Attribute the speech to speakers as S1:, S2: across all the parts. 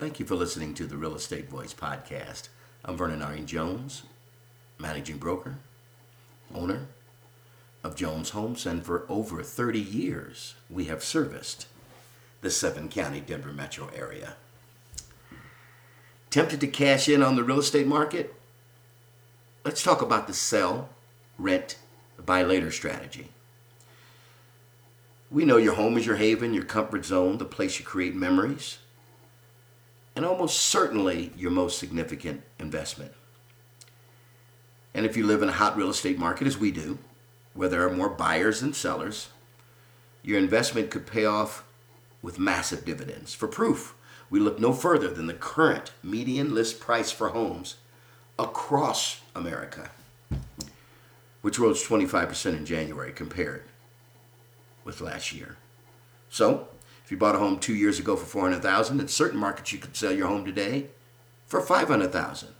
S1: Thank you for listening to the Real Estate Voice podcast. I'm Vernon Arring Jones, managing broker, owner of Jones Homes, and for over 30 years, we have serviced the seven county Denver metro area. Tempted to cash in on the real estate market? Let's talk about the sell, rent, buy later strategy. We know your home is your haven, your comfort zone, the place you create memories, and almost certainly your most significant investment. And if you live in a hot real estate market, as we do, where there are more buyers than sellers, your investment could pay off with massive dividends. For proof, we look no further than the current median list price for homes across America, which rose 25% in January compared with last year. So, if you bought a home two years ago for 400000 in certain markets you could sell your home today for 500000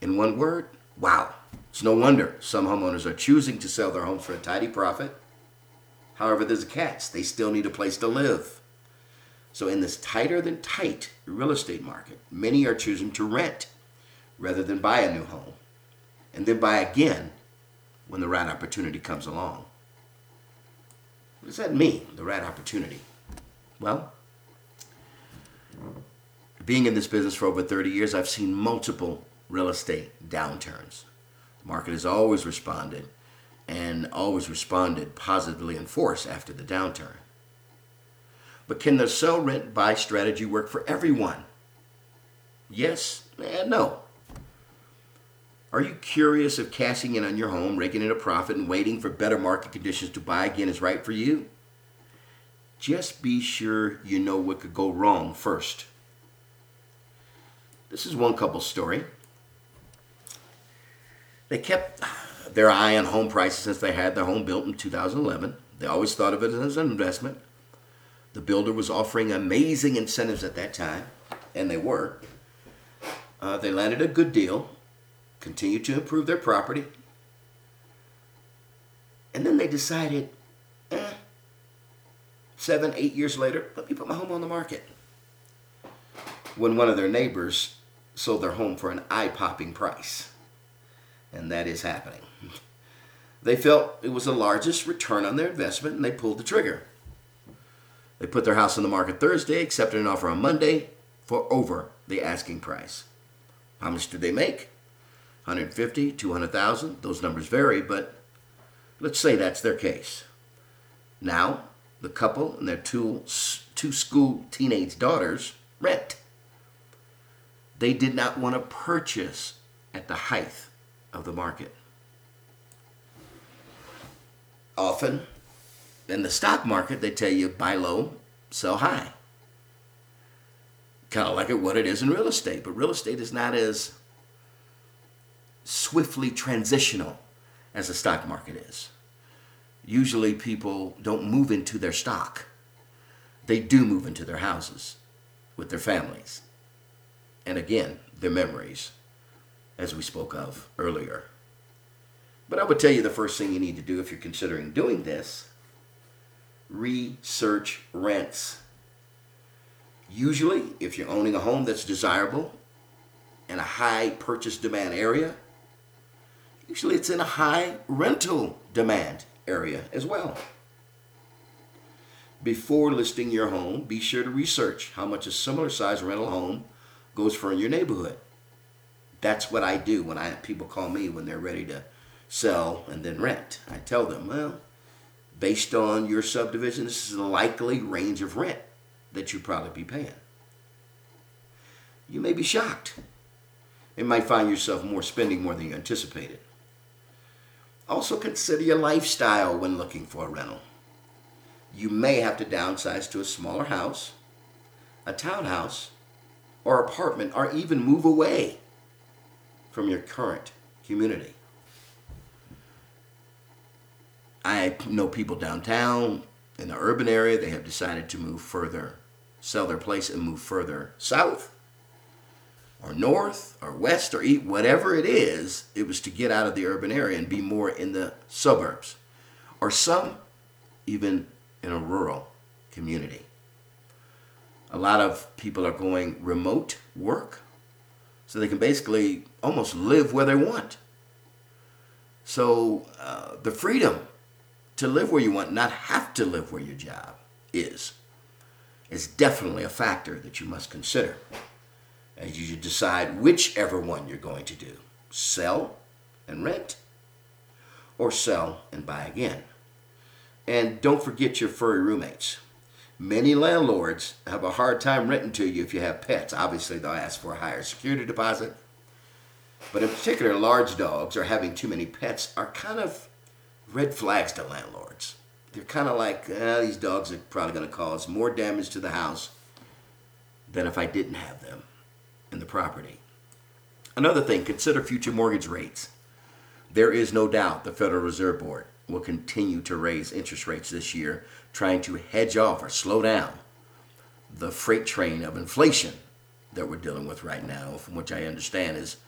S1: In one word, wow. It's no wonder some homeowners are choosing to sell their homes for a tidy profit. However, there's a catch. They still need a place to live. So, in this tighter than tight real estate market, many are choosing to rent rather than buy a new home and then buy again when the right opportunity comes along. What does that mean, the right opportunity? Well, being in this business for over 30 years, I've seen multiple real estate downturns. The market has always responded and always responded positively in force after the downturn. But can the sell, rent, buy strategy work for everyone? Yes and no. Are you curious if cashing in on your home, raking in a profit, and waiting for better market conditions to buy again is right for you? Just be sure you know what could go wrong first. This is one couple's story. They kept their eye on home prices since they had their home built in 2011. They always thought of it as an investment. The builder was offering amazing incentives at that time, and they were. Uh, they landed a good deal continue to improve their property. And then they decided, eh, seven, eight years later, let me put my home on the market. When one of their neighbors sold their home for an eye popping price. And that is happening. They felt it was the largest return on their investment and they pulled the trigger. They put their house on the market Thursday, accepted an offer on Monday for over the asking price. How much did they make? 150, 200,000, those numbers vary, but let's say that's their case. Now, the couple and their two, two school teenage daughters rent. They did not want to purchase at the height of the market. Often, in the stock market, they tell you buy low, sell high. Kind of like what it is in real estate, but real estate is not as swiftly transitional as the stock market is. Usually people don't move into their stock. They do move into their houses with their families. And again, their memories, as we spoke of earlier. But I would tell you the first thing you need to do if you're considering doing this research rents. Usually, if you're owning a home that's desirable in a high purchase demand area, Usually it's in a high rental demand area as well. Before listing your home, be sure to research how much a similar size rental home goes for in your neighborhood. That's what I do when I people call me when they're ready to sell and then rent. I tell them, well, based on your subdivision, this is a likely range of rent that you'd probably be paying. You may be shocked. You might find yourself more spending more than you anticipated. Also consider your lifestyle when looking for a rental. You may have to downsize to a smaller house, a townhouse, or apartment, or even move away from your current community. I know people downtown in the urban area, they have decided to move further, sell their place and move further south or north or west or east, whatever it is, it was to get out of the urban area and be more in the suburbs, or some even in a rural community. A lot of people are going remote work, so they can basically almost live where they want. So uh, the freedom to live where you want, not have to live where your job is, is definitely a factor that you must consider as you decide whichever one you're going to do sell and rent, or sell and buy again. And don't forget your furry roommates. Many landlords have a hard time renting to you if you have pets. Obviously, they'll ask for a higher security deposit. But in particular, large dogs or having too many pets are kind of red flags to landlords. They're kind of like, eh, these dogs are probably going to cause more damage to the house than if I didn't have them the property. Another thing, consider future mortgage rates. There is no doubt the Federal Reserve Board will continue to raise interest rates this year, trying to hedge off or slow down the freight train of inflation that we're dealing with right now, from which I understand is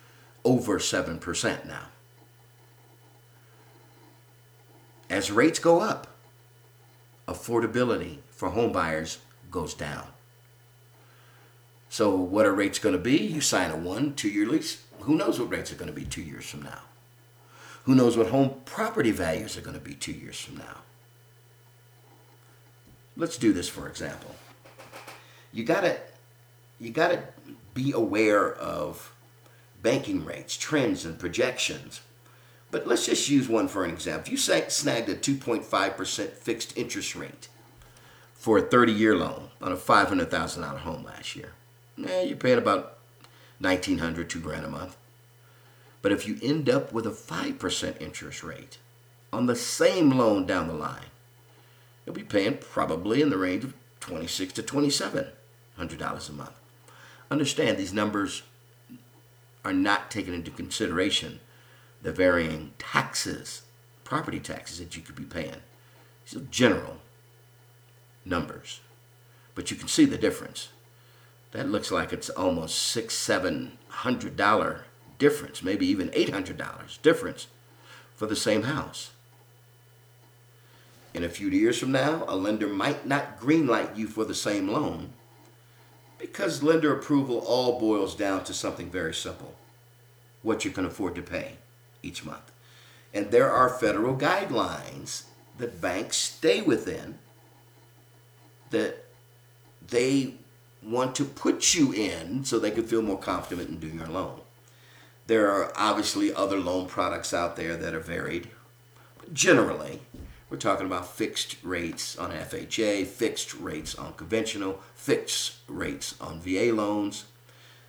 S1: over 7% now. As rates go up, affordability for homebuyers goes down. So, what are rates going to be? You sign a one, two year lease. Who knows what rates are going to be two years from now? Who knows what home property values are going to be two years from now? Let's do this for example. You gotta you gotta be aware of banking rates, trends, and projections. But let's just use one for an example. If you snagged a 2.5% fixed interest rate for a 30 year loan on a $500,000 home last year, eh, you're paying about 1900 two grand a month. But if you end up with a 5% interest rate on the same loan down the line, you'll be paying probably in the range of 26 to $2,700 a month. Understand these numbers are not taken into consideration the varying taxes, property taxes that you could be paying. These are general numbers, but you can see the difference. That looks like it's almost six, seven hundred dollar difference, maybe even eight hundred dollars difference for the same house. In a few years from now, a lender might not greenlight you for the same loan because lender approval all boils down to something very simple what you can afford to pay each month. And there are federal guidelines that banks stay within that they want to put you in so they can feel more confident in doing your loan. There are obviously other loan products out there that are varied. But generally, we're talking about fixed rates on FHA, fixed rates on conventional, fixed rates on VA loans,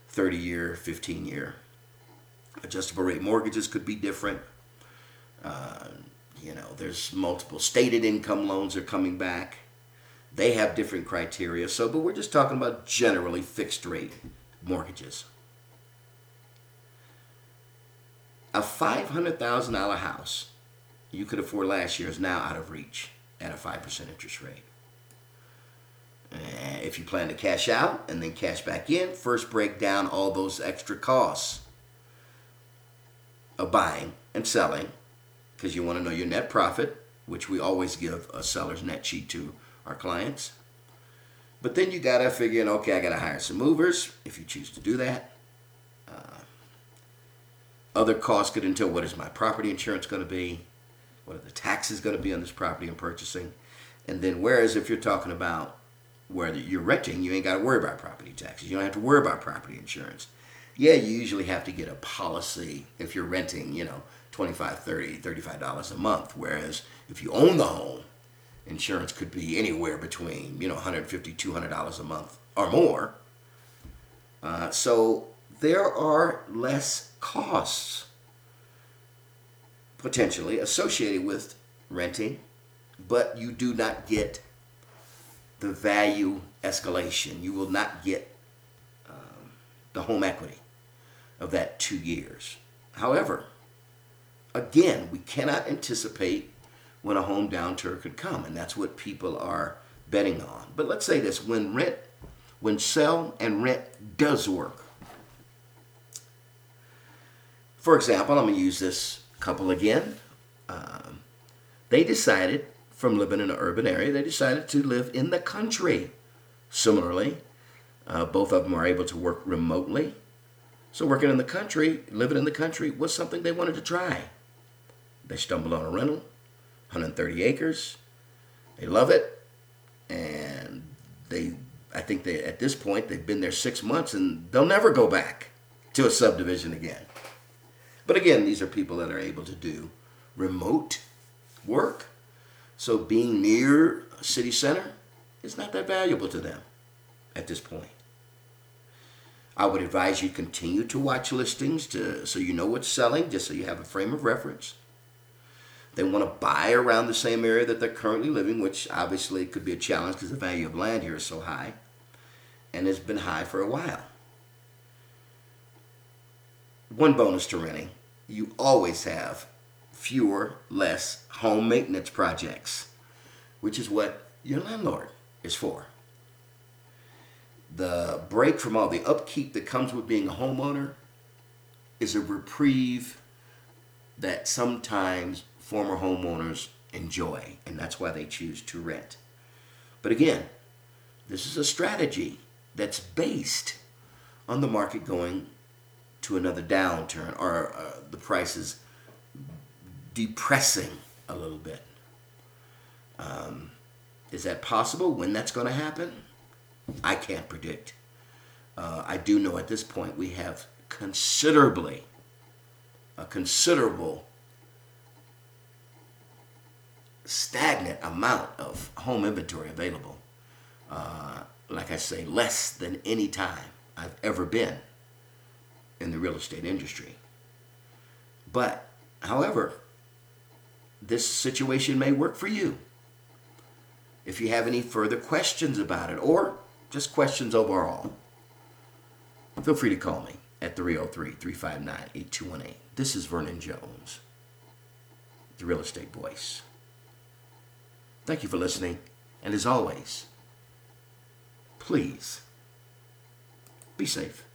S1: 30 year, 15 year. Adjustable rate mortgages could be different. Uh, you know, there's multiple stated income loans are coming back. They have different criteria. So, but we're just talking about generally fixed rate mortgages. A $500,000 house you could afford last year is now out of reach at a 5% interest rate. Eh, if you plan to cash out and then cash back in, first break down all those extra costs of buying and selling because you want to know your net profit, which we always give a seller's net sheet to our clients. But then you got to figure in, okay, I got to hire some movers if you choose to do that. Uh, other costs could entail what is my property insurance going to be? What are the taxes going to be on this property I'm purchasing? And then, whereas if you're talking about where you're renting, you ain't got to worry about property taxes. You don't have to worry about property insurance. Yeah, you usually have to get a policy if you're renting, you know, 25 30 $35 a month. Whereas if you own the home, insurance could be anywhere between, you know, 150 $200 a month or more. Uh, so there are less costs potentially associated with renting, but you do not get the value escalation. You will not get um, the home equity of that two years. However, again, we cannot anticipate when a home downturn could come, and that's what people are betting on. But let's say this when rent, when sell and rent does work. For example, I'm going to use this couple again. Um, they decided, from living in an urban area, they decided to live in the country. Similarly, Uh, both of them are able to work remotely. So, working in the country, living in the country, was something they wanted to try. They stumbled on a rental, 130 acres. They love it, and they, I think they, at this point, they've been there six months, and they'll never go back to a subdivision again. But again, these are people that are able to do remote work. So being near a city center is not that valuable to them at this point. I would advise you continue to watch listings to so you know what's selling, just so you have a frame of reference. They want to buy around the same area that they're currently living, which obviously could be a challenge because the value of land here is so high and has been high for a while. One bonus to renting you always have fewer, less home maintenance projects, which is what your landlord is for. The break from all the upkeep that comes with being a homeowner is a reprieve that sometimes former homeowners enjoy, and that's why they choose to rent. But again, this is a strategy that's based on the market going to another downturn or uh, the prices depressing a little bit. Um, is that possible? When that's going to happen? I can't predict. Uh, I do know at this point we have considerably, a considerable stagnant amount of home inventory available. Uh, like I say, less than any time I've ever been in the real estate industry. But, however, this situation may work for you. If you have any further questions about it or just questions overall, feel free to call me at 303 359 8218. This is Vernon Jones, the real estate voice. Thank you for listening, and as always, please be safe.